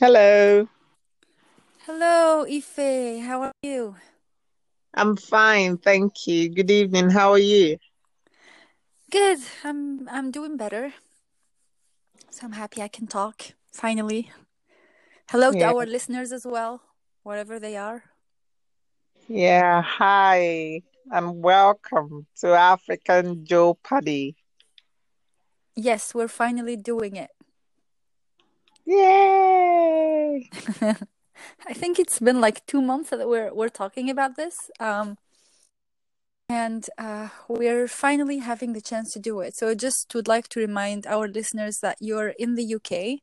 Hello. Hello, Ife. How are you? I'm fine, thank you. Good evening. How are you? Good. I'm I'm doing better. So I'm happy I can talk finally. Hello to Yeah. our listeners as well, wherever they are. Yeah. Hi. And welcome to African Joe Paddy. Yes, we're finally doing it. Yay! I think it's been like two months that we're we're talking about this. Um, and uh, we're finally having the chance to do it. So I just would like to remind our listeners that you're in the UK,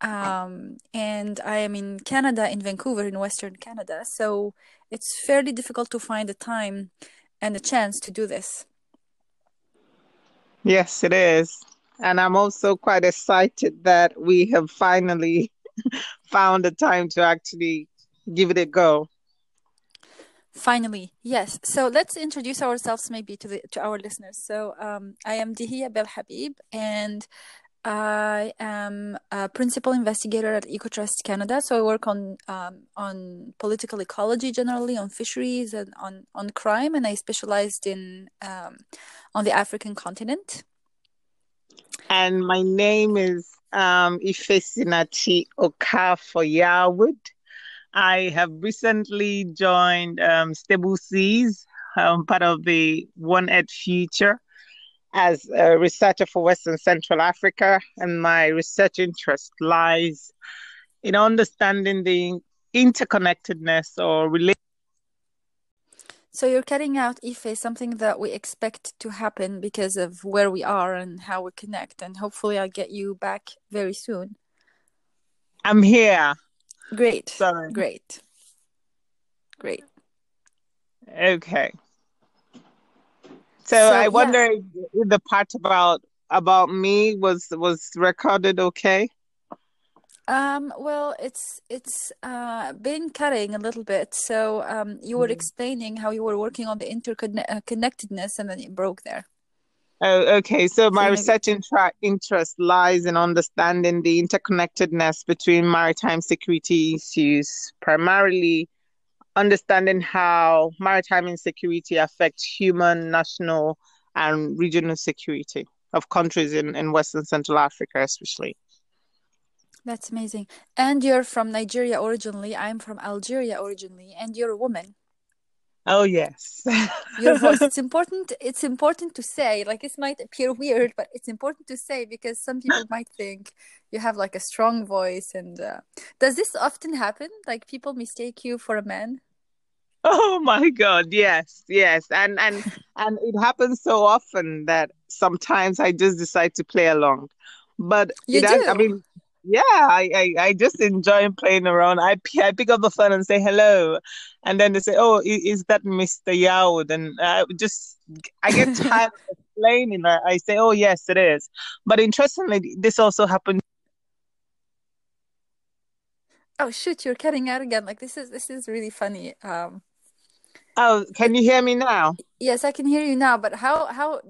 um, and I am in Canada, in Vancouver, in Western Canada. So it's fairly difficult to find a time and a chance to do this. Yes, it is. And I'm also quite excited that we have finally found the time to actually give it a go. Finally, yes. So let's introduce ourselves maybe to the to our listeners. So um, I am Dyhia Belhabib, and I am a principal investigator at EcoTrust Canada. So I work on um, on political ecology generally, on fisheries, and on on crime, and I specialized in um, on the African continent. And my name is um, Ifesinachi Okafor. I have recently joined um, Stable Seas, um, part of the One Earth Future, as a researcher for Western Central Africa, and my research interest lies in understanding the interconnectedness or relation. So you're cutting out Ife, something that we expect to happen because of where we are and how we connect, and hopefully I'll get you back very soon. I'm here. Great, Sorry. great, great. Okay. So, So I yeah, wonder if the part about about me was was recorded okay. Um, well, it's it's uh been cutting a little bit. So um, you were explaining how you were working on the interconnectedness, and then it broke there. Oh, okay. So So my maybe research intra interest lies in understanding the interconnectedness between maritime security issues, primarily understanding how maritime insecurity affects human, national, and regional security of countries in, in Western Central Africa, especially. That's amazing. And you're from Nigeria originally. I'm from Algeria originally, and you're a woman. Oh, yes. your voice it's important it's important to say like this might appear weird but it's important to say because some people might think you have like a strong voice and uh, does this often happen like people mistake you for a man Oh my God, yes, yes. And and and it happens so often that sometimes I just decide to play along. But you it has, I mean, yeah, I, I, I just enjoy playing around. I, I pick up the phone and say hello, and then they say, "Oh, is that Mr. Yao?" And I just I get tired of explaining. I, I say, "Oh, yes, it is." But interestingly, this also happened. oh shoot you're cutting out again like this is this is really funny um Oh, can you hear me now? yes i can hear you now but how how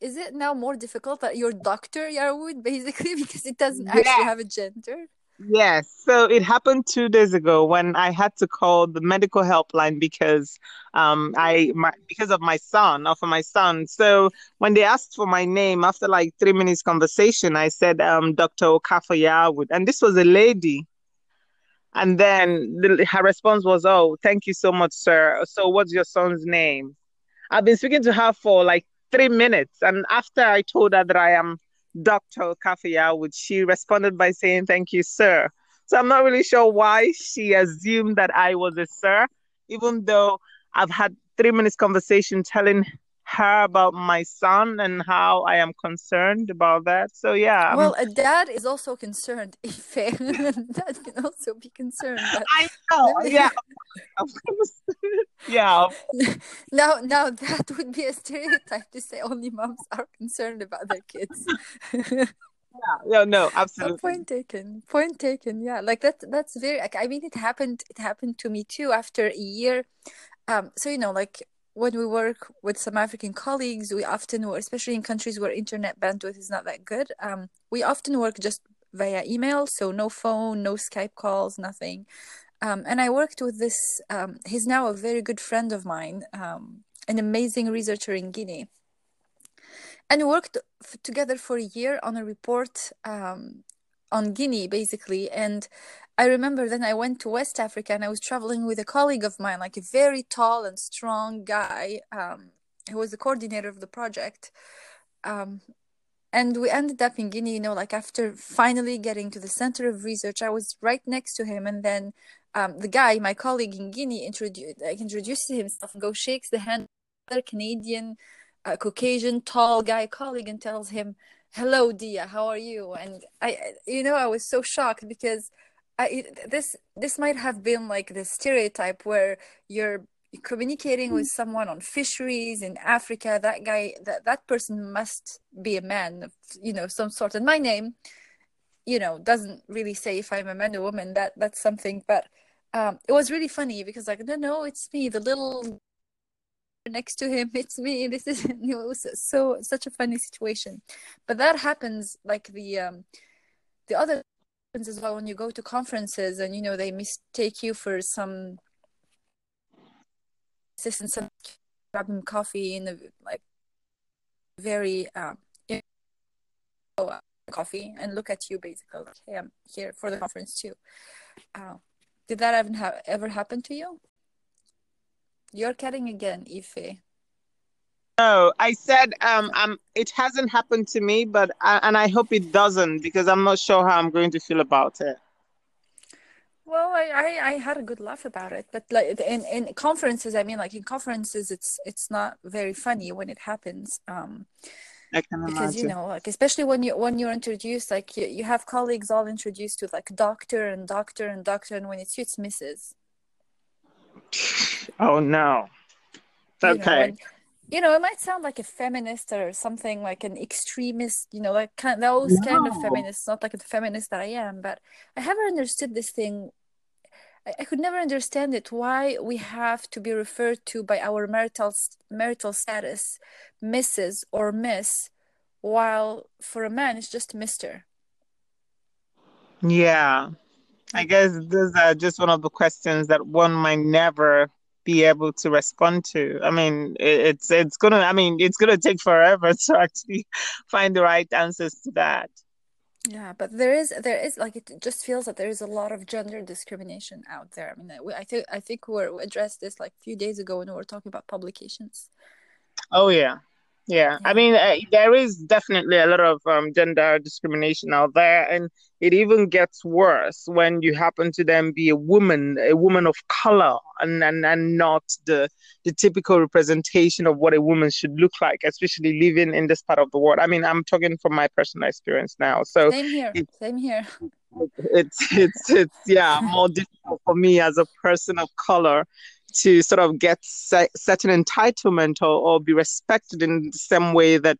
is it now more difficult that you're dr yarwood basically because it doesn't actually have a gender Yes, so it happened two days ago when I had to call the medical helpline because um I my because of my son, or for my son. So when they asked for my name after like three minutes conversation, I said um Dr. Okafor Yarwood, and this was a lady. And then the, her response was, "Oh, thank you so much, sir. So what's your son's name?" I've been speaking to her for like three minutes, and after I told her that I am Dr. Kafia, which she responded by saying, Thank you, sir. So I'm not really sure why she assumed that I was a sir, even though I've had three minutes conversation telling her about my son and how I am concerned about that. So yeah, I'm Well, a dad is also concerned. If dad can also be concerned, but I know, yeah. Yeah, now now that would be a stereotype to say only moms are concerned about their kids. yeah, no, Oh, absolutely. point taken. Point taken. Yeah, like that. That's very. Like, I mean, it happened. It happened to me too. After a year, um. So you know, like when we work with some African colleagues, we often especially in countries where internet bandwidth is not that good. Um, we often work just via email, so no phone, no Skype calls, nothing. Um, and I worked with this. Um, he's now a very good friend of mine, um, an amazing researcher in Guinea, and we worked f- together for a year on a report um, on Guinea, basically. And I remember then I went to West Africa and I was traveling with a colleague of mine, like a very tall and strong guy um, who was the coordinator of the project. Um, and we ended up in Guinea, you know, like after finally getting to the center of research, I was right next to him. And then um, the guy, my colleague in Guinea, introduced, like, introduces himself and goes, shakes the hand of the Canadian, uh, Caucasian, tall guy colleague and tells him, hello dia how are you and i you know i was so shocked because i this this might have been like the stereotype where you're communicating with someone on fisheries in africa. That guy that that person must be a man of you know some sort. And my name you know doesn't really say if i'm a man or woman. That that's something. But um it was really funny because like no no it's me the little next to him. It's me. This is it was so such a funny situation. But that happens like the um the other happens as well when you go to conferences and you know they mistake you for some assistant some grabbing coffee in a like very uh, coffee and look at you basically like hey i'm here for the conference too uh, did that ever, ha- ever happen to you you're cutting again, Ife. No, I said um, um, it hasn't happened to me, but I, and I hope it doesn't because I'm not sure how I'm going to feel about it. Well, I, I, I had a good laugh about it, but like in, in conferences, I mean, like in conferences, it's it's not very funny when it happens. Um, I can because you know, like especially when you when you're introduced, like you, you have colleagues all introduced to like doctor and doctor and doctor, and when it's you, it's Mrs. Oh no. you know Okay. and you know it might sound like a feminist or something like an extremist you know like kind those kind of No. feminists not like the feminist that i am but i haven't understood this thing I, I could never understand it why we have to be referred to by our marital marital status mrs or miss while for a man it's just mr Yeah. I guess those are just one of the questions that one might never be able to respond to. I mean, it, it's it's gonna. I mean, it's gonna take forever to actually find the right answers to that. Yeah, but there is there is like it just feels that there is a lot of gender discrimination out there. I mean, I, we- I think I think we were we addressed this like a few days ago when we were talking about publications. Oh yeah, yeah. I mean, uh, there is definitely a lot of um, gender discrimination out there, and it even gets worse when you happen to then be a woman, a woman of color, and and, and not the the typical representation of what a woman should look like, especially living in this part of the world. I mean, I'm talking from my personal experience now, so Same here. it, Same here. it's it's it's yeah more difficult for me as a person of color to sort of get se- certain entitlement or, or be respected in the same way that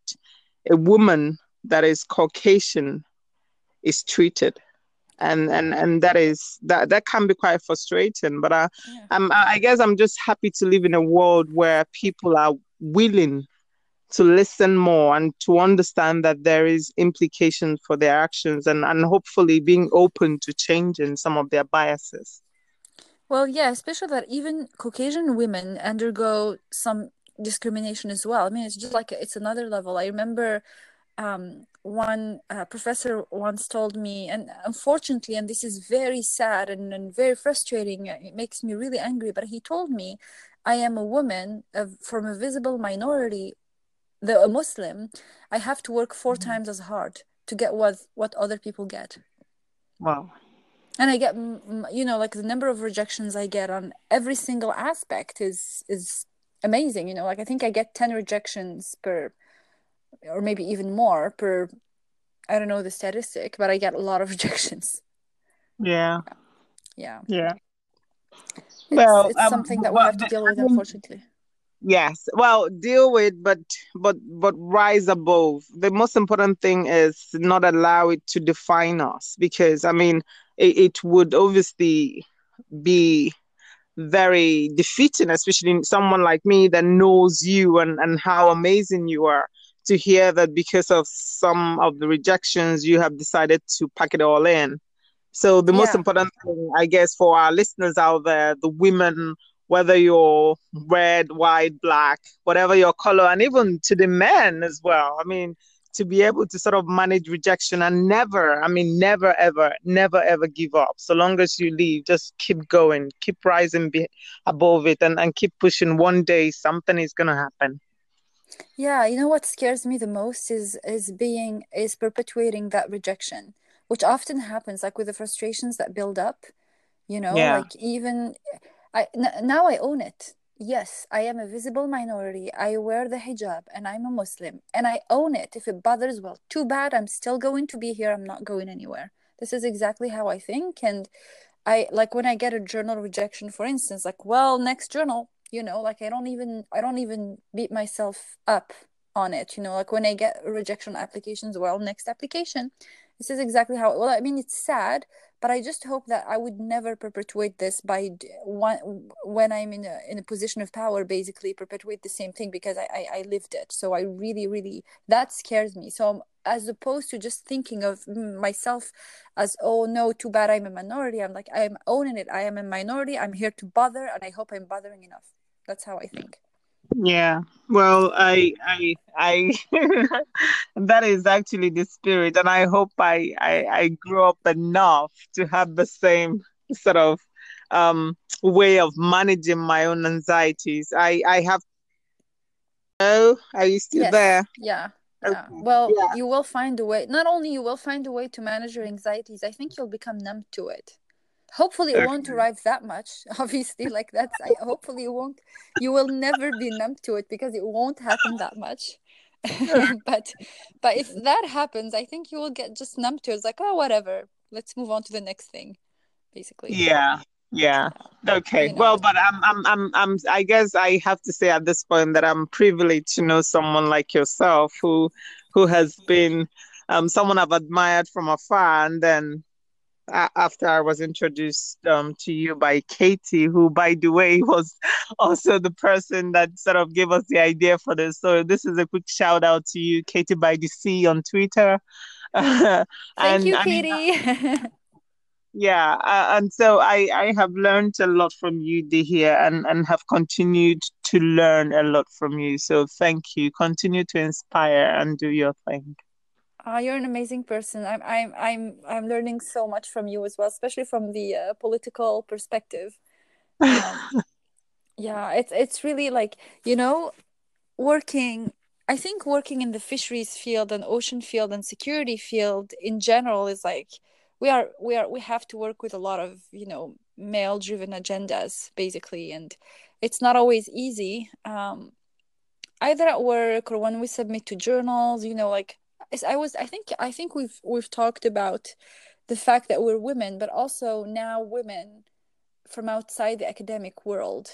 a woman that is Caucasian is treated. And, and and that is that that can be quite frustrating but uh, Yeah. I'm, I guess I'm just happy to live in a world where people are willing to listen more and to understand that there is implication for their actions and, and hopefully being open to changing some of their biases. Well, yeah, especially that even Caucasian women undergo some discrimination as well. I mean, it's just like it's another level. I remember um, one uh, professor once told me, and unfortunately, and this is very sad and, and very frustrating, uh, it makes me really angry, but he told me, I am a woman of, from a visible minority, the a Muslim, I have to work four times as hard to get what what other people get. Wow. And I get, you know, like the number of rejections I get on every single aspect is is amazing. You know, like I think I get 10 rejections per, or maybe even more per, I don't know the statistic, but I get a lot of rejections. Yeah. Yeah. Yeah. It's Well, it's um, something that we well, have to deal with, unfortunately. yes. Well, deal with, but but but rise above. The most important thing is not allow it to define us, because I mean, it, it would obviously be very defeating, especially in someone like me that knows you and, and how amazing you are, to hear that because of some of the rejections, you have decided to pack it all in. So the most important thing, I guess, for our listeners out there, the women, whether you're red, white, black, whatever your color, and even to the men as well. I mean, to be able to sort of manage rejection and never, I mean, never, ever, never, ever give up. So long as you leave, just keep going, keep rising be- above it, and, and keep pushing. One day, something is going to happen. Yeah, you know what scares me the most is is being is perpetuating that rejection, which often happens like with the frustrations that build up. You know, Yeah. like even I n- now I own it. Yes, I am a visible minority. I wear the hijab and I'm a Muslim and I own it. If it bothers, well, too bad. I'm still going to be here. I'm not going anywhere. This is exactly how I think. And I like when I get a journal rejection, for instance, like, well, next journal, you know, like I don't even I don't even beat myself up on it, you know, like when I get rejection applications, well, next application. This is exactly how well, I mean, it's sad, but I just hope that I would never perpetuate this by one when I'm in a in a position of power, basically perpetuate the same thing because I I, I lived it. So I really, really that scares me. So um, as opposed to just thinking of myself as oh no too bad i'm a minority i'm like i'm owning it i am a minority i'm here to bother and i hope i'm bothering enough that's how i think Yeah. Well, I, I, I, that is actually the spirit, and I hope I, I, I grew up enough to have the same sort of um way of managing my own anxieties. I, I have. Oh, are you still yes there? yeah Okay. yeah well Yeah. you will find a way not only you will find a way to manage your anxieties i think you'll become numb to it hopefully it won't arrive that much obviously like that's I, hopefully you won't you will never be numb to it because it won't happen that much but but if that happens i think you will get just numb to it it's like oh whatever let's move on to the next thing basically Yeah. Yeah. Okay. you know Well, but I'm, I'm, I'm, I'm, I guess I have to say at this point that I'm privileged to know someone like yourself who, who has been, um, someone I've admired from afar, and then after I was introduced um, to you by Katie, who, by the way, was also the person that sort of gave us the idea for this. So this is a quick shout out to you, Katie by the Sea on Twitter. thank and you I mean, katie yeah, uh, and so I I have learned a lot from you, Dihia, and and have continued to learn a lot from you. So thank you. Continue to inspire and do your thing. Ah, you're an amazing person. I'm I'm I'm I'm learning so much from you as well, especially from the uh, political perspective. Um, yeah, it's it's really like, you know, working I think working in the fisheries field and ocean field and security field in general is like we are we are we have to work with a lot of, you know, male driven agendas basically and it's not always easy. Um, either at work or when we submit to journals you know like i was i think i think we've we've talked about the fact that we're women but also now women from outside the academic world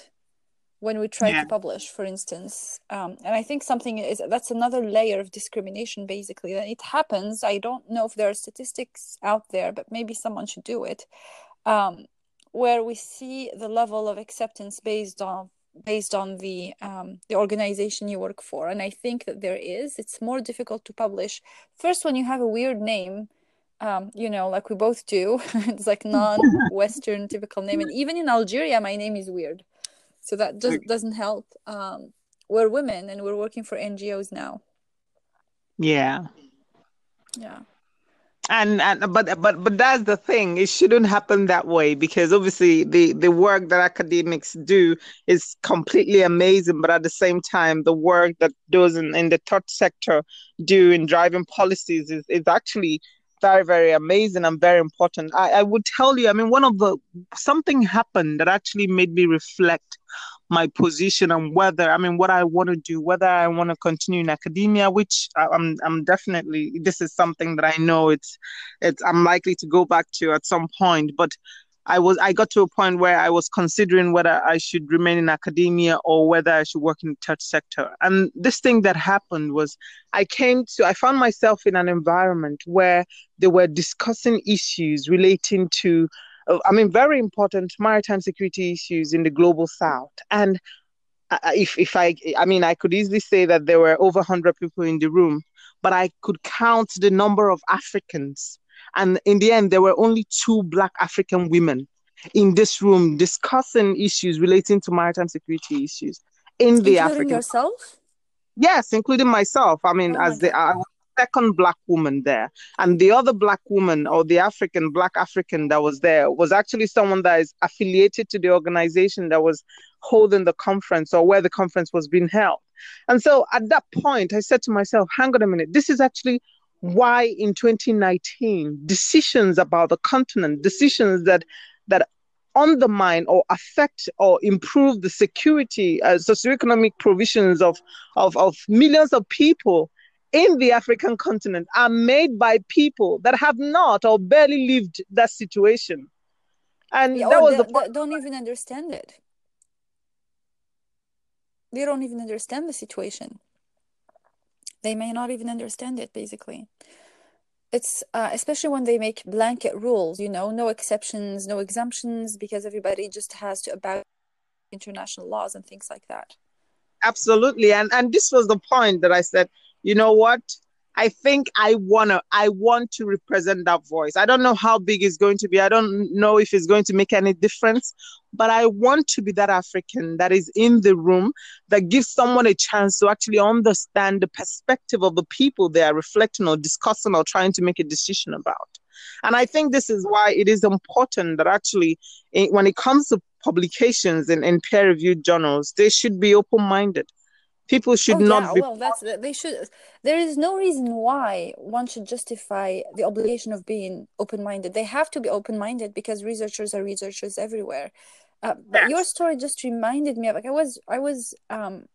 when we try Yeah. to publish for instance um, and i think something is that's another layer of discrimination basically. And it happens. I don't know if there are statistics out there but maybe someone should do it. Um, where we see the level of acceptance based on based on the um, the organization you work for and i think that there is. It's more difficult to publish. First when you have a weird name um, you know like we both do it's like non-western typical name and even in algeria my name is weird. So that just doesn't help. Um, we're women and we're working for ngos now. Yeah. yeah And and but but but that's the thing. It shouldn't happen that way because obviously the the work that academics do is completely amazing, but at the same time, the work that those in, in the third sector do in driving policies is, is actually very, very amazing and very important. I, I would tell you, I mean, one of the something happened that actually made me reflect my position and whether I mean what I want to do, whether I want to continue in academia, which I- I'm I'm definitely this is something that I know it's it's I'm likely to go back to at some point. But I was I got to a point where I was considering whether I should remain in academia or whether I should work in the third sector. And this thing that happened was I came to I found myself in an environment where they were discussing issues relating to Uh, I mean, very important maritime security issues in the global south. And uh, uh, if if I I mean I could easily say that there were over 100 people in the room, but I could count the number of Africans, and in the end there were only two Black African women in this room discussing issues relating to maritime security issues in the including African. yourself. Yes, including myself. I mean, Oh as the. I was the second black woman there, and the other black woman or the African black African that was there was actually someone that is affiliated to the organization that was holding the conference or where the conference was being held. And so at that point, I said to myself, "Hang on a minute. This is actually." Why in 2019 decisions about the continent, decisions that that undermine or affect or improve the security, uh, socioeconomic provisions of, of, of millions of people in the African continent are made by people that have not or barely lived that situation. And Yeah, that was they, the point. don't even understand it. They don't even understand the situation. They may not even understand it, basically. It's uh, especially when they make blanket rules, you know, no exceptions, no exemptions, because everybody just has to abide international laws and things like that. Absolutely. And and this was the point that I said, you know what? I think I wanna I want to represent that voice. I don't know how big it's going to be. I don't know if it's going to make any difference, but I want to be that African that is in the room that gives someone a chance to actually understand the perspective of the people they are reflecting or discussing or trying to make a decision about. And I think this is why it is important that actually, eh, when it comes to publications in, in peer reviewed journals, they should be open minded. People should Oh not yeah, be. well, that's they should. There is no reason why one should justify the obligation of being open-minded. They have to be open-minded because researchers are researchers everywhere. Uh, but your story just reminded me of like I was I was um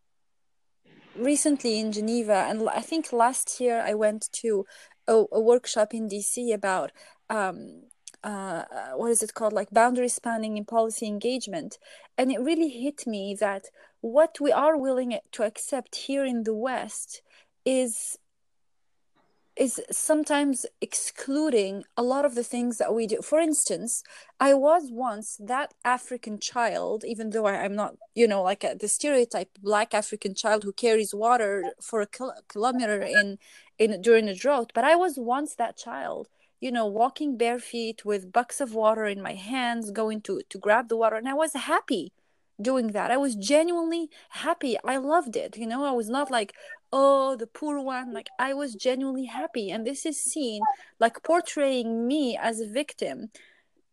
recently in Geneva, and i think last year I went to a, a workshop in DC about um, uh, uh, what is it called, like boundary spanning in policy engagement, and it really hit me that what we are willing to accept here in the West is is sometimes excluding a lot of the things that we do. For instance, I was once that African child, even though I, am not, you know, like a, the stereotype black African child who carries water for a kil- kilometer in in during a drought. But I was once that child, you know, walking bare feet with buckets of water in my hands, going to to grab the water, and I was happy doing that. I was genuinely happy. I loved it. You know, I was not like, oh, the poor one. Like, I was genuinely happy. And this is seen like portraying me as a victim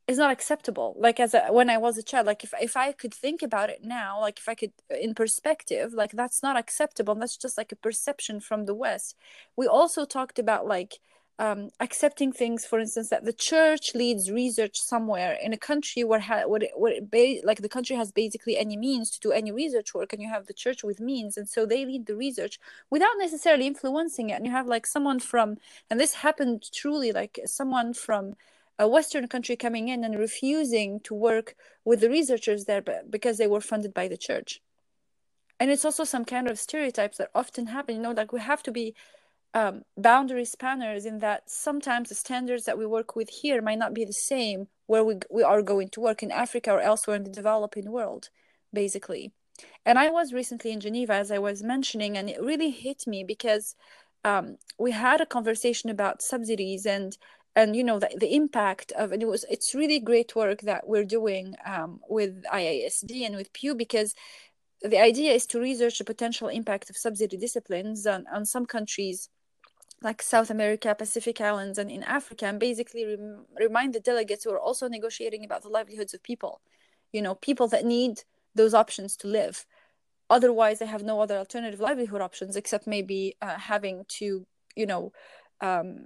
is not acceptable. Like, as a, when I was a child, like, if, if I could think about it now, like, if I could, uh, in perspective, like, that's not acceptable. That's just like a perception from the West. We also talked about, like, um, accepting things, for instance, that the church leads research somewhere in a country where, ha- where, it, where it ba- like the country has basically any means to do any research work, and you have the church with means, and so they lead the research without necessarily influencing it. And you have like someone from, and this happened truly, like someone from a Western country coming in and refusing to work with the researchers there because they were funded by the church. And it's also some kind of stereotypes that often happen. You know, like we have to be um, boundary spanners in that sometimes the standards that we work with here might not be the same where we, we are going to work in Africa or elsewhere in the developing world, basically. And I was recently in Geneva, as I was mentioning, and it really hit me because um, we had a conversation about subsidies and and you know the, the impact of and it was it's really great work that we're doing um, with IISD and with Pew because the idea is to research the potential impact of subsidy disciplines on, on some countries like South America, Pacific Islands, and in Africa, and basically rem- remind the delegates who are also negotiating about the livelihoods of people, you know, people that need those options to live. Otherwise, they have no other alternative livelihood options except maybe uh, having to, you know, um,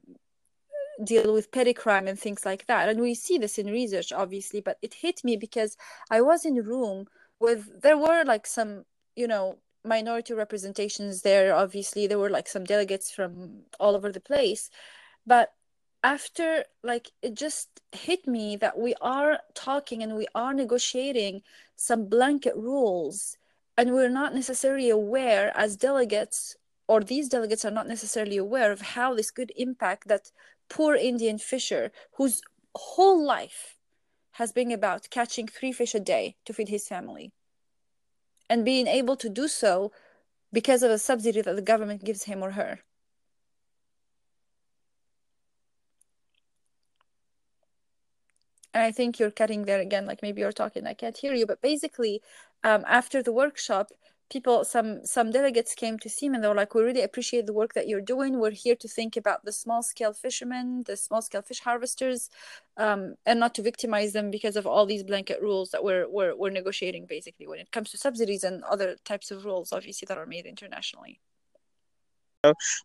deal with petty crime and things like that. And we see this in research, obviously, but it hit me because I was in a room with, there were like some, you know, minority representations there obviously there were like some delegates from all over the place. But after like it just hit me that we are talking and we are negotiating some blanket rules and we're not necessarily aware as delegates or these delegates are not necessarily aware of how this could impact that poor indian fisher whose whole life has been about catching three fish a day to feed his family and being able to do so because of a subsidy that the government gives him or her. and I think you're cutting there again, like maybe you're talking, I can't hear you. But basically, um, after the workshop, people, some some delegates came to see me and they were like, "We really appreciate the work that you're doing. We're here to think about the small scale fishermen, the small scale fish harvesters, um, and not to victimize them because of all these blanket rules that we're we're we're negotiating basically when it comes to subsidies and other types of rules, obviously that are made internationally."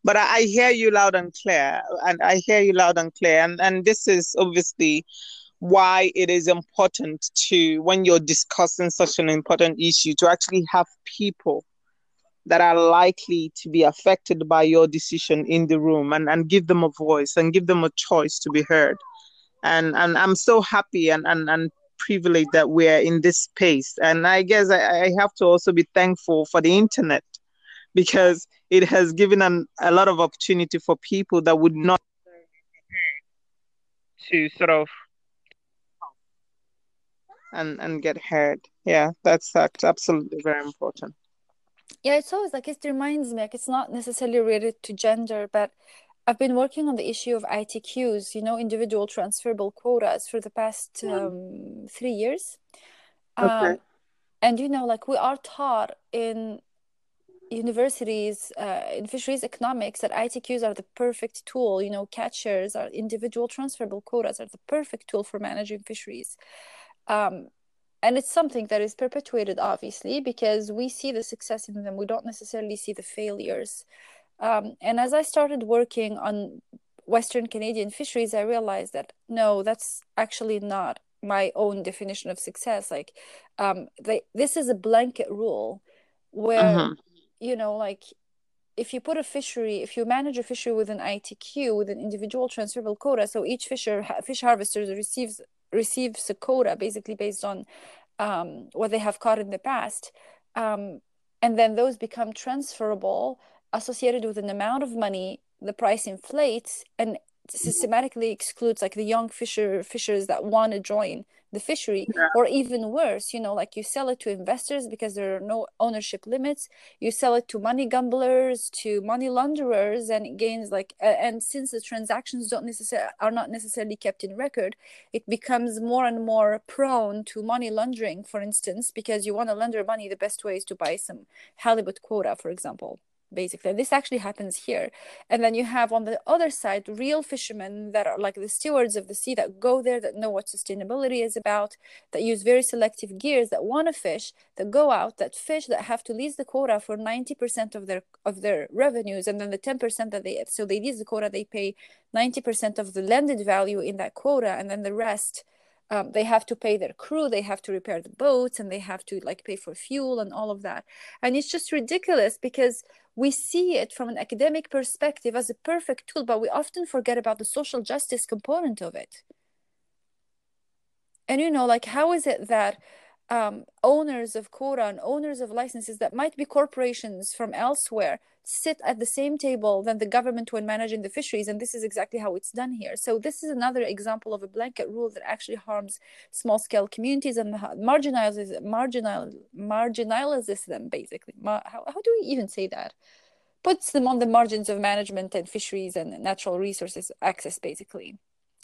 but I, hear you loud and clear and i hear you loud and clear and and this is obviously why it is important to, when you're discussing such an important issue, to actually have people that are likely to be affected by your decision in the room and, and give them a voice and give them a choice to be heard. And and I'm so happy and, and, and privileged that we're in this space. And I guess I, I have to also be thankful for the internet because it has given an, a lot of opportunity for people that would not to sort of and and get heard yeah that's that's absolutely very important yeah it's always like it reminds me like it's not necessarily related to gender but I've been working on the issue of ITQs, you know, individual transferable quotas for the past hmm. um, three years. Okay. Um, and, you know, like we are taught in universities, uh, in fisheries economics, that ITQs are the perfect tool. You know, catchers are individual transferable quotas are the perfect tool for managing fisheries. Um, and it's something that is perpetuated, obviously, because we see the success in them. We don't necessarily see the failures. Um, and as I started working on Western Canadian fisheries, I realized that no, that's actually not my own definition of success. Like, um, they, this is a blanket rule where, uh-huh. you know, like if you put a fishery, if you manage a fishery with an ITQ, with an individual transferable quota, so each fisher, fish harvester receives receives a quota basically based on um, what they have caught in the past. Um, and then those become transferable, associated with an amount of money, the price inflates and systematically excludes like the young fisher fishers that want to join the fishery yeah. or even worse you know like you sell it to investors because there are no ownership limits you sell it to money gamblers to money launderers and it gains like uh, and since the transactions don't necessarily are not necessarily kept in record it becomes more and more prone to money laundering for instance because you want to launder money the best way is to buy some halibut quota for example basically. This actually happens here. And then you have on the other side real fishermen that are like the stewards of the sea that go there that know what sustainability is about that use very selective gears that want to fish that go out that fish that have to lease the quota for 90% of their of their revenues and then the 10% that they so they lease the quota they pay 90% of the landed value in that quota and then the rest um, they have to pay their crew they have to repair the boats and they have to like pay for fuel and all of that. And it's just ridiculous because we see it from an academic perspective as a perfect tool but we often forget about the social justice component of it. And you know like how is it that um, owners of quota and owners of licenses that might be corporations from elsewhere sit at the same table than the government when managing the fisheries and this is exactly how it's done here. So this is another example of a blanket rule that actually harms small scale communities and marginalizes marginal marginalizes them basically. How, how do we even say that? Puts them on the margins of management and fisheries and natural resources access basically.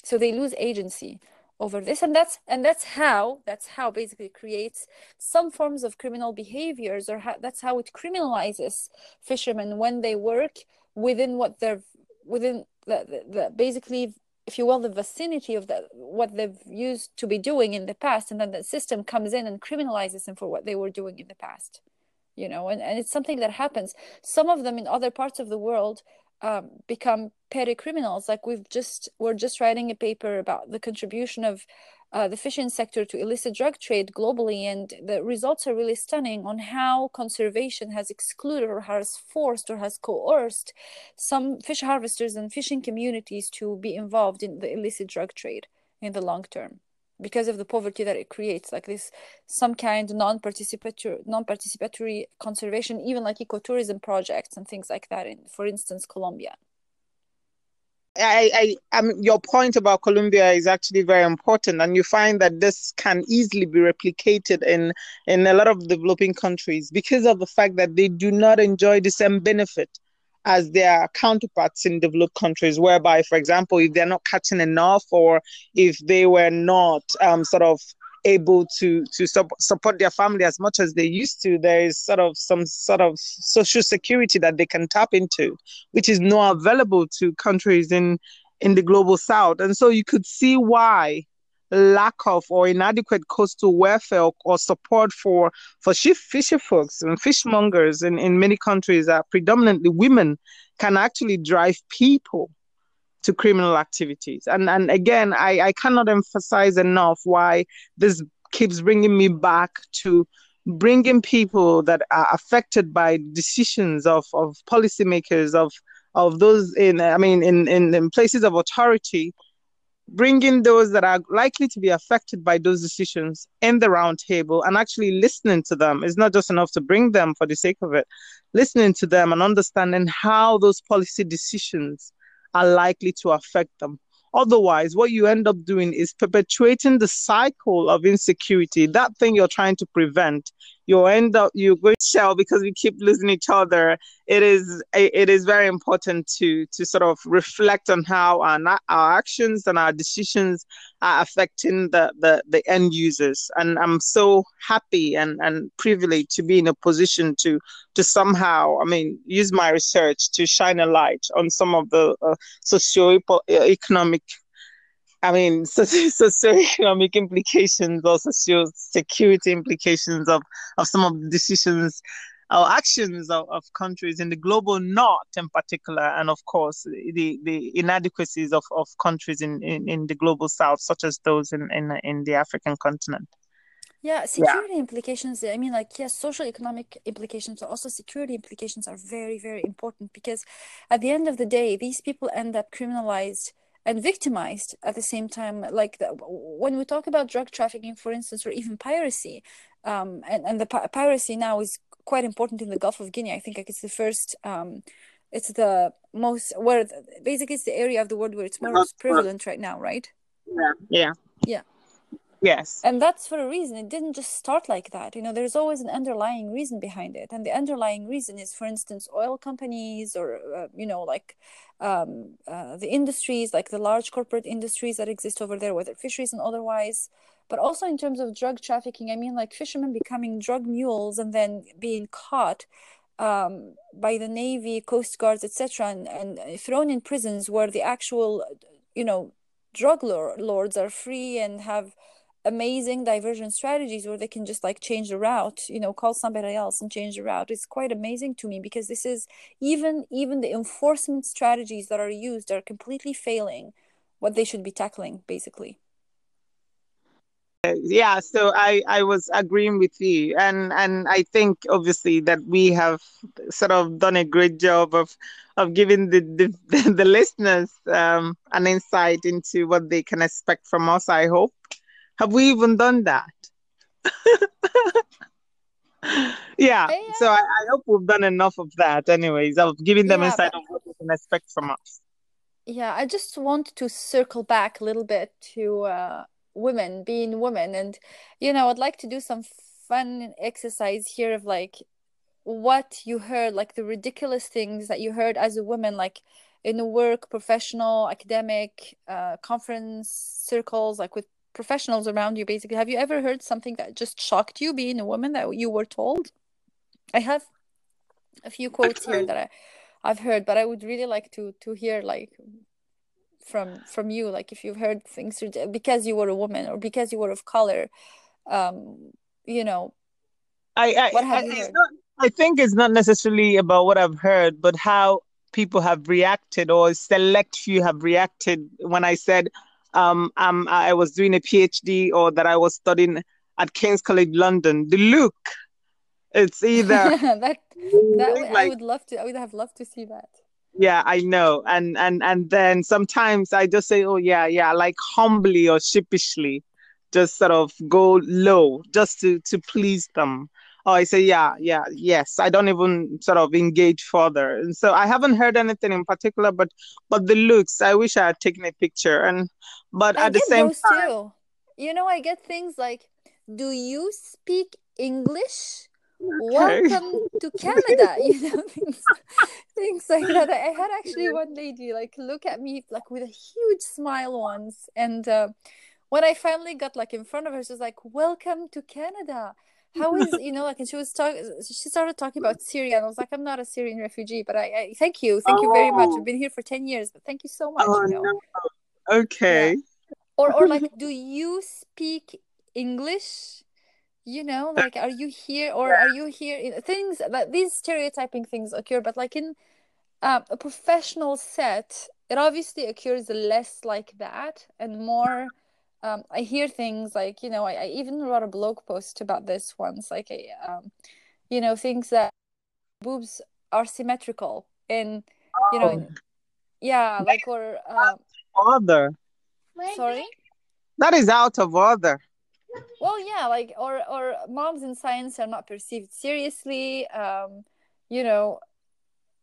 So they lose agency over this and that's and that's how that's how basically creates some forms of criminal behaviors or how, that's how it criminalizes fishermen when they work within what they're within the, the, the basically if you will the vicinity of the, what they've used to be doing in the past and then the system comes in and criminalizes them for what they were doing in the past you know and, and it's something that happens. Some of them in other parts of the world um, become petty criminals. Like we've just we're just writing a paper about the contribution of uh, the fishing sector to illicit drug trade globally, and the results are really stunning on how conservation has excluded or has forced or has coerced some fish harvesters and fishing communities to be involved in the illicit drug trade in the long term because of the poverty that it creates like this some kind non-participatory non-participatory conservation even like ecotourism projects and things like that in for instance colombia. I, I, mean, your point about Colombia is actually very important, and you find that this can easily be replicated in in a lot of developing countries because of the fact that they do not enjoy the same benefit as their counterparts in developed countries, whereby, for example, if they're not catching enough, or if they were not um, sort of able to to support their family as much as they used to there is sort of some sort of social security that they can tap into which is not available to countries in in the global south. And so you could see why lack of or inadequate coastal welfare or, support for for fish fisher folks and fishmongers in, in many countries are predominantly women can actually drive people to criminal activities. And and again, I, I cannot emphasize enough why this keeps bringing me back to bringing people that are affected by decisions of, of policymakers, of of those in I mean in, in, in places of authority, bringing those that are likely to be affected by those decisions in the round table and actually listening to them is not just enough to bring them for the sake of it. Listening to them and understanding how those policy decisions are likely to affect them. Otherwise, what you end up doing is perpetuating the cycle of insecurity, that thing you're trying to prevent. You'll end up going to shell because we keep losing each other. It is it is very important to to sort of reflect on how our, our actions and our decisions are affecting the, the, the end users. And I'm so happy and, and privileged to be in a position to to somehow, I mean, use my research to shine a light on some of the uh, socio-economic I mean, socioeconomic implications or social security implications of, of some of the decisions or actions of, of countries in the global north in particular, and of course, the, the inadequacies of, of countries in, in, in the global south, such as those in, in, in the African continent. Yeah, security yeah. implications. I mean, like, yes, social economic implications, but also security implications are very, very important because at the end of the day, these people end up criminalized and victimized at the same time like the, when we talk about drug trafficking for instance or even piracy um, and, and the pi- piracy now is quite important in the gulf of guinea. I think like it's the first um, it's the most where the, basically it's the area of the world where it's most prevalent right now right? Yeah. Yeah. Yeah Yes. And that's for a reason. It didn't just start like that. You know, there's always an underlying reason behind it. And the underlying reason is, for instance, oil companies or, uh, you know, like um, uh, the industries, like the large corporate industries that exist over there, whether fisheries and otherwise. But also in terms of drug trafficking, I mean, like fishermen becoming drug mules and then being caught um, by the Navy, Coast Guards, etc., and, and thrown in prisons where the actual, you know, drug lords are free and have amazing diversion strategies where they can just like change the route you know call somebody else and change the route it's quite amazing to me because this is even even the enforcement strategies that are used are completely failing what they should be tackling basically. Yeah so i i was agreeing with you. And and i think obviously that we have sort of done a great job of of giving the the, the listeners um, an insight into what they can expect from us i hope have we even done that? yeah. So I, I, hope we've done enough of that, anyways, of giving them yeah, insight but... of what they can expect from us. Yeah, I just want to circle back a little bit to uh, women being women, and you know, I'd like to do some fun exercise here of like what you heard, like the ridiculous things that you heard as a woman, like in the work, professional, academic, uh, conference circles, like with professionals around you basically have you ever heard something that just shocked you being a woman that you were told i have a few quotes here that I, i've heard but i would really like to to hear like from from you like if you've heard things because you were a woman or because you were of color um you know i i, what have I, you heard? Not, I think it's not necessarily about what i've heard but how people have reacted or select few have reacted when i said um, um, I was doing a PhD or that I was studying at King's College London. The look, it's either that that like, I would love to. I would have loved to see that. Yeah, I know, and and and then sometimes I just say, oh yeah, yeah, like humbly or sheepishly, just sort of go low just to to please them. Or I say, yeah, yeah, yes. I don't even sort of engage further. And so I haven't heard anything in particular, but but the looks, I wish I had taken a picture. And but I at the same time, too. You know, I get things like, do you speak English? okay. Welcome to Canada. You know, things, things like that. I I had actually one lady like look at me like with a huge smile once, and uh, when I finally got like in front of her, she was like, "Welcome to Canada." How is you know like and she was talking she started talking about Syria and I was like I'm not a Syrian refugee but I, I thank you thank you very much. I've Oh, been here for 10 years but thank you so much oh you know. no. yeah. Okay. or or like do you speak English? You know like are you here or are you here things that these stereotyping things occur but like in um, a professional set it obviously occurs less like that and more um, I hear things like you know I, I even wrote a blog post about this once like I, um, you know things that boobs are symmetrical and you know Oh, in, yeah like or order. sorry That is out of order. well yeah like or or moms in science are not perceived seriously um, you know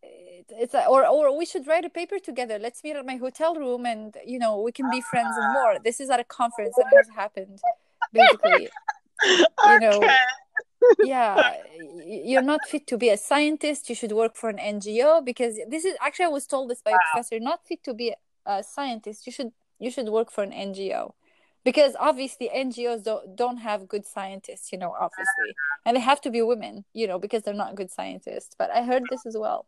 it's a, or or we should write a paper together. Let's meet at my hotel room and you know we can be friends and more. This is at a conference that has happened basically. You know Okay. yeah you're not fit to be a scientist. You should work for an ngo because this is actually i was told this by a professor you're not fit to be a scientist. You should you should work for an ngo because obviously ngos don't, don't have good scientists you know obviously. And they have to be women you know because they're not good scientists. But i heard this as well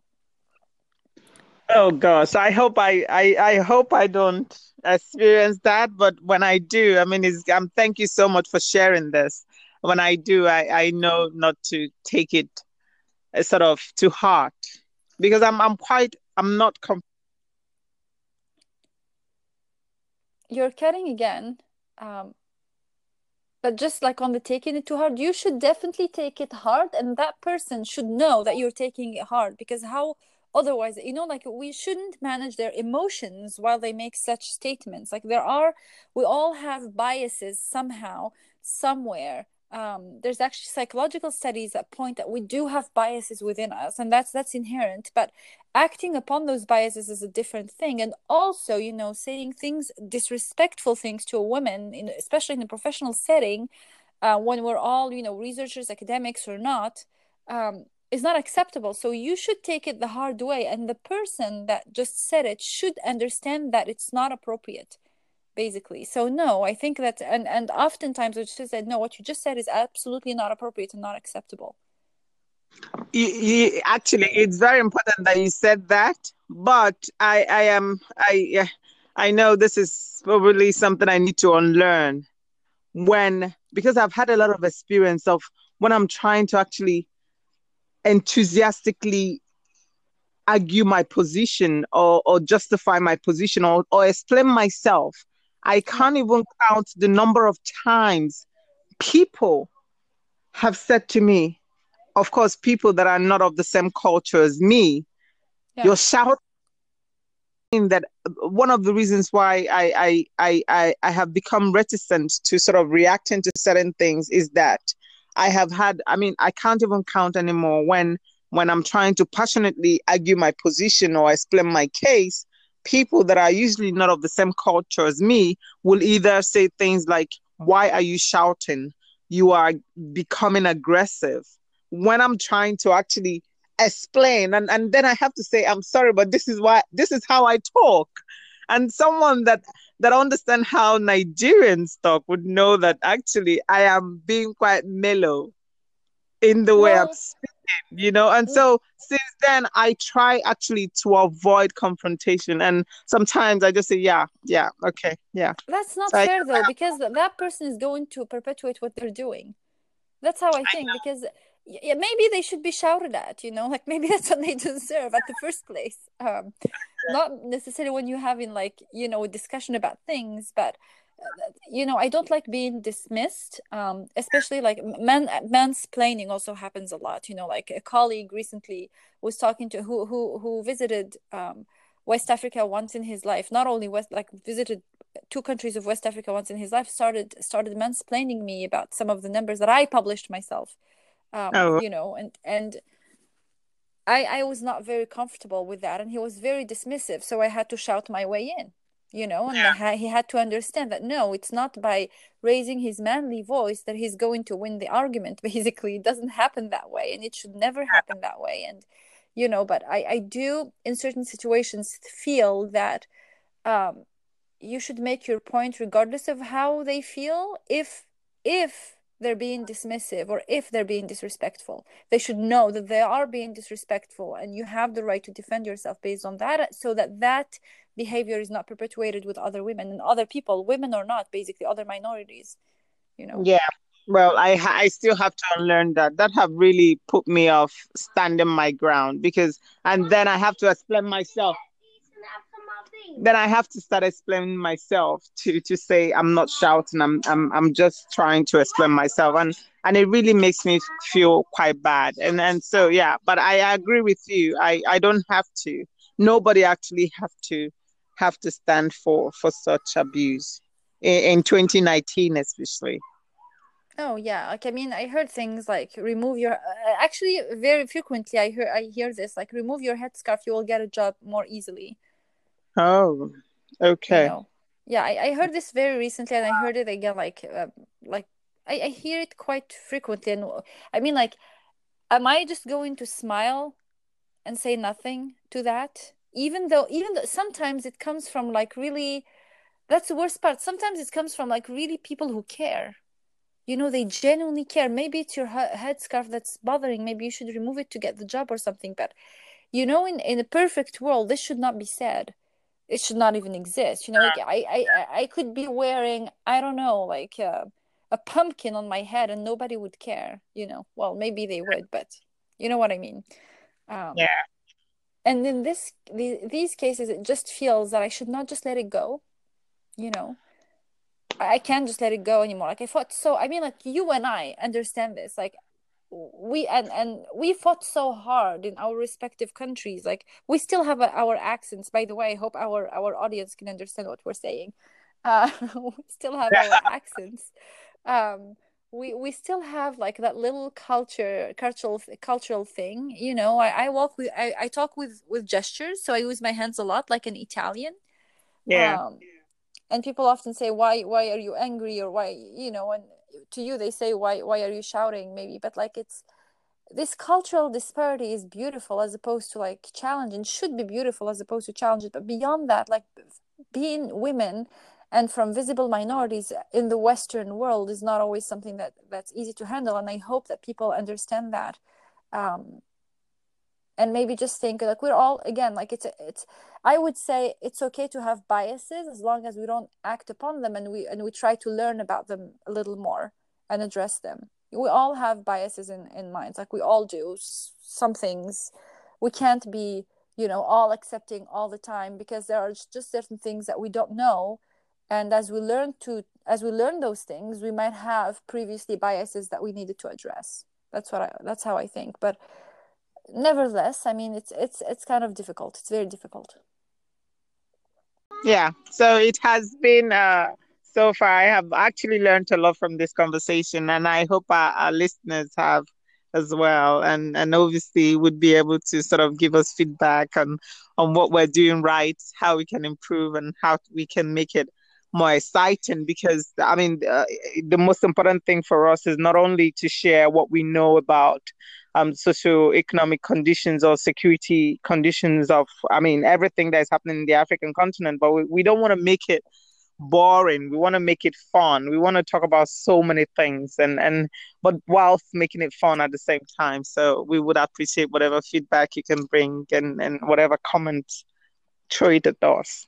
Oh gosh, I hope I, I I hope I don't experience that, but when I do, I mean, it's, um, thank you so much for sharing this. When I do, I I know not to take it uh, sort of to heart because I'm I'm quite I'm not com you're cutting again um, but just like on the taking it too hard you should definitely take it hard and that person should know that you're taking it hard because how otherwise you know like we shouldn't manage their emotions while they make such statements. Like there are we all have biases somehow somewhere. Um, there's actually psychological studies that point that we do have biases within us and that's that's inherent but acting upon those biases is a different thing. And also you know saying things disrespectful things to a woman in especially in a professional setting uh, when we're all you know researchers academics or not um, is not acceptable. So you should take it the hard way and the person that just said it should understand that it's not appropriate basically. So no i think that and and oftentimes we just said no what you just said is absolutely not appropriate and not acceptable. You, actually it's very important that you said that, but I I am I I know this is probably something I need to unlearn. When because I've had a lot of experience of when I'm trying to actually enthusiastically argue my position or, or justify my position or, or explain myself. I can't even count the number of times people have said to me, of course, people that are not of the same culture as me, yeah you're shouting that one of the reasons why I, I, I, I, I have become reticent to sort of reacting to certain things is that I have had, I mean, I can't even count anymore when when I'm trying to passionately argue my position or explain my case, people that are usually not of the same culture as me will either say things like, Why are you shouting? You are becoming aggressive. When I'm trying to actually explain, and, and then I have to say, I'm sorry, but this is why this is how I talk. And someone that that understand how Nigerians talk would know that actually I am being quite mellow in the way I'm speaking, you know. And mm. so since then, I try actually to avoid confrontation. And sometimes I just say, yeah, yeah, okay, yeah. that's not So I, fair though because that person is going to perpetuate what they're doing that's how i think because y- yeah, maybe they should be shouted at you know like maybe that's what they deserve at the first place. Um not necessarily when you're having like you know a discussion about things but uh, you know i don't like being dismissed um especially like man mansplaining also happens a lot you know like a colleague recently was talking to who who who visited um west africa once in his life. Not only west like visited two countries of west africa once in his life started started mansplaining me about some of the numbers that i published myself um, oh. you know, and and I I was not very comfortable with that, and he was very dismissive, so I had to shout my way in, you know, and yeah. he had to understand that no, it's not by raising his manly voice that he's going to win the argument. Basically, it doesn't happen that way, and it should never happen that way, and you know, but I I do in certain situations feel that. Um, you should make your point regardless of how they feel if if they're being dismissive or if they're being disrespectful. They should know that they are being disrespectful and you have the right to defend yourself based on that so that that behavior is not perpetuated with other women and other people, women or not, basically other minorities, you know. Yeah. Well, I I still have to unlearn that. That have really put me off standing my ground because and then I have to explain myself then I have to start explaining myself to to say I'm not shouting. I'm I'm I'm just trying to explain myself, and and it really makes me feel quite bad. And and so yeah, but I agree with you. I I don't have to. Nobody actually have to have to stand for for such abuse in, in 2019, especially. Oh yeah, like I mean, I heard things like remove your. Actually, very frequently, I hear I hear this like remove your headscarf, you will get a job more easily. Oh, okay. You know? Yeah, I, I heard this very recently, and I heard it again. Like, uh, like I, I hear it quite frequently, and I mean, like, am I just going to smile and say nothing to that? Even though, even though sometimes it comes from like really, that's the worst part. Sometimes it comes from like really people who care. You know, they genuinely care. Maybe it's your headscarf that's bothering. Maybe you should remove it to get the job or something. But you know, in in a perfect world, this should not be said it should not even exist. You know like i i i could be wearing i don't know like uh, a pumpkin on my head and nobody would care you know. Well maybe they would but you know what i mean. Um, yeah. and in this the, these cases it just feels that i should not just let it go you know. I can't just let it go anymore. Like I fought so I mean like you and I understand this. Like we and and we fought so hard in our respective countries like we still have our accents. By the way i hope our our audience can understand what we're saying. Uh we still have our accents. Um we we still have like that little culture cultural cultural thing you know? I i walk with i, I talk with with gestures so i use my hands a lot like an italian. Yeah. Um, and people often say why why are you angry? or why you know and to you they say why why are you shouting? Maybe but like it's this cultural disparity is beautiful as opposed to like challenging should be beautiful as opposed to challenging but beyond that like being women and from visible minorities in the western world is not always something that that's easy to handle and i hope that people understand that um, and maybe just think like we're all again like it's it's i would say it's okay to have biases as long as we don't act upon them and we and we try to learn about them a little more and address them. We all have biases in in minds like we all do some things. We can't be you know all accepting all the time because there are just certain things that we don't know. And as we learn to as we learn those things we might have previously biases that we needed to address. That's what i that's how i think. But nevertheless i mean it's it's it's kind of difficult. It's very difficult. Yeah. So it has been uh so far i have actually learned a lot from this conversation and i hope our, our listeners have as well. And and obviously would be able to sort of give us feedback on on what we're doing right how we can improve and how we can make it more exciting. Because i mean uh, the most important thing for us is not only to share what we know about um, socio-economic conditions or security conditions of, I mean, everything that is happening in the African continent. But we, we don't want to make it boring. We want to make it fun. We want to talk about so many things, and and but whilst making it fun at the same time. So we would appreciate whatever feedback you can bring and and whatever comments throw it at us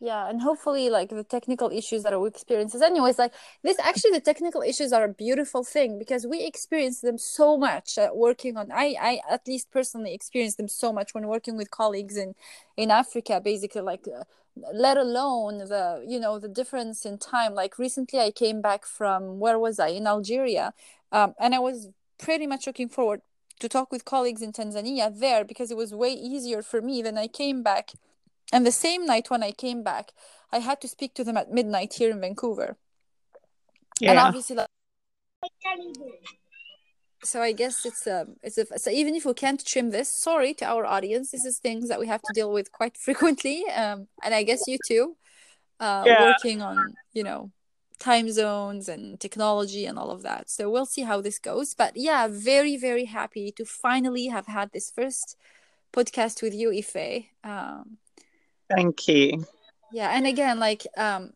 yeah and hopefully like the technical issues that we experience anyways like this actually the technical issues are a beautiful thing because we experience them so much uh, working on i i at least personally experience them so much when working with colleagues in in africa basically like uh, let alone the you know the difference in time. Like recently i came back from where was i? In algeria um, and i was pretty much looking forward to talk with colleagues in tanzania there because it was way easier for me than i came back and the same night when I came back, I had to speak to them at midnight here in Vancouver. Yeah. And obviously, like, so I guess it's um it's a, so even if we can't trim this, sorry to our audience. This is things that we have to deal with quite frequently. Um, and I guess you too, uh, Yeah. working on you know time zones and technology and all of that. So we'll see how this goes. But yeah, very very happy to finally have had this first podcast with you, Ife. Um, Thank you. yeah, and again, like um,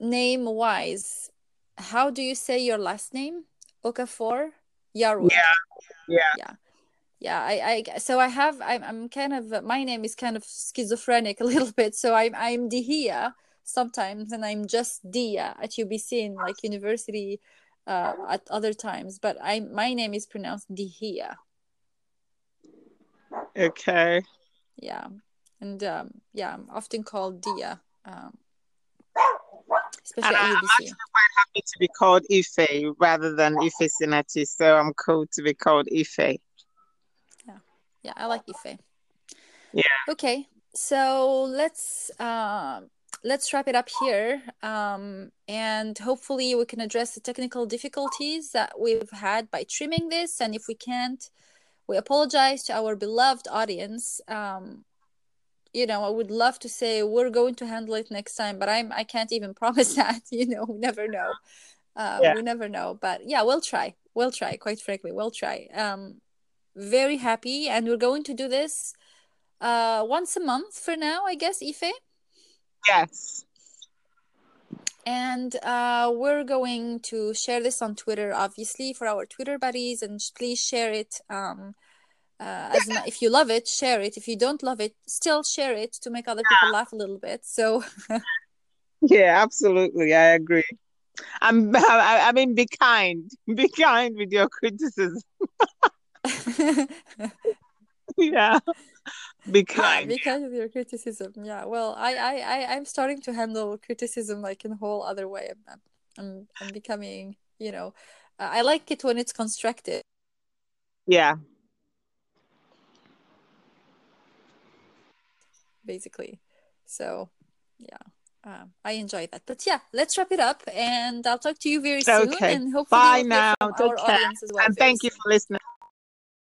name wise, how do you say your last name? Okafor Yarwood. Yeah. yeah yeah I, I so i have I'm, I'm kind of my name is kind of schizophrenic a little bit so i'm i'm Dyhia sometimes and i'm just dia at ubc in like university uh, at other times but i my name is pronounced Dyhia Okay. yeah and um, yeah i'm often called dia um, especially I'm actually quite happy to be called Ife rather than Ifesinachi. So I'm cool to be called Ife. Yeah, yeah, I like Ife. Yeah. Okay, so let's um let's wrap it up here. Um, and hopefully we can address the technical difficulties that we've had by trimming this. And if we can't, we apologize to our beloved audience. Um, you know, I would love to say we're going to handle it next time, but I'm I can't even promise that. You know, we never know. Uh, Yeah. we never know. But yeah, we'll try. We'll try. Quite frankly, we'll try. Um, very happy, and we're going to do this uh once a month for now, I guess, Ife. Yes. And uh, we're going to share this on Twitter, obviously, for our Twitter buddies, and please share it. Um, uh, as mu- if you love it, share it. If you don't love it, still share it to make other people laugh a little bit. So Yeah, absolutely. I agree. I'm, I, I mean, be kind. Be kind with your criticism. Yeah. Be yeah, kind. be kind with your criticism. Yeah, well, I, I, I, I'm starting to handle criticism like in a whole other way. I'm, I'm, I'm becoming, you know, uh, I like it when it's constructive. Yeah. Basically. So, yeah, um, I enjoy that. But yeah, let's wrap it up, and I'll talk to you very soon, Okay. and hopefully Bye now. Take care. well. And very thank you for listening.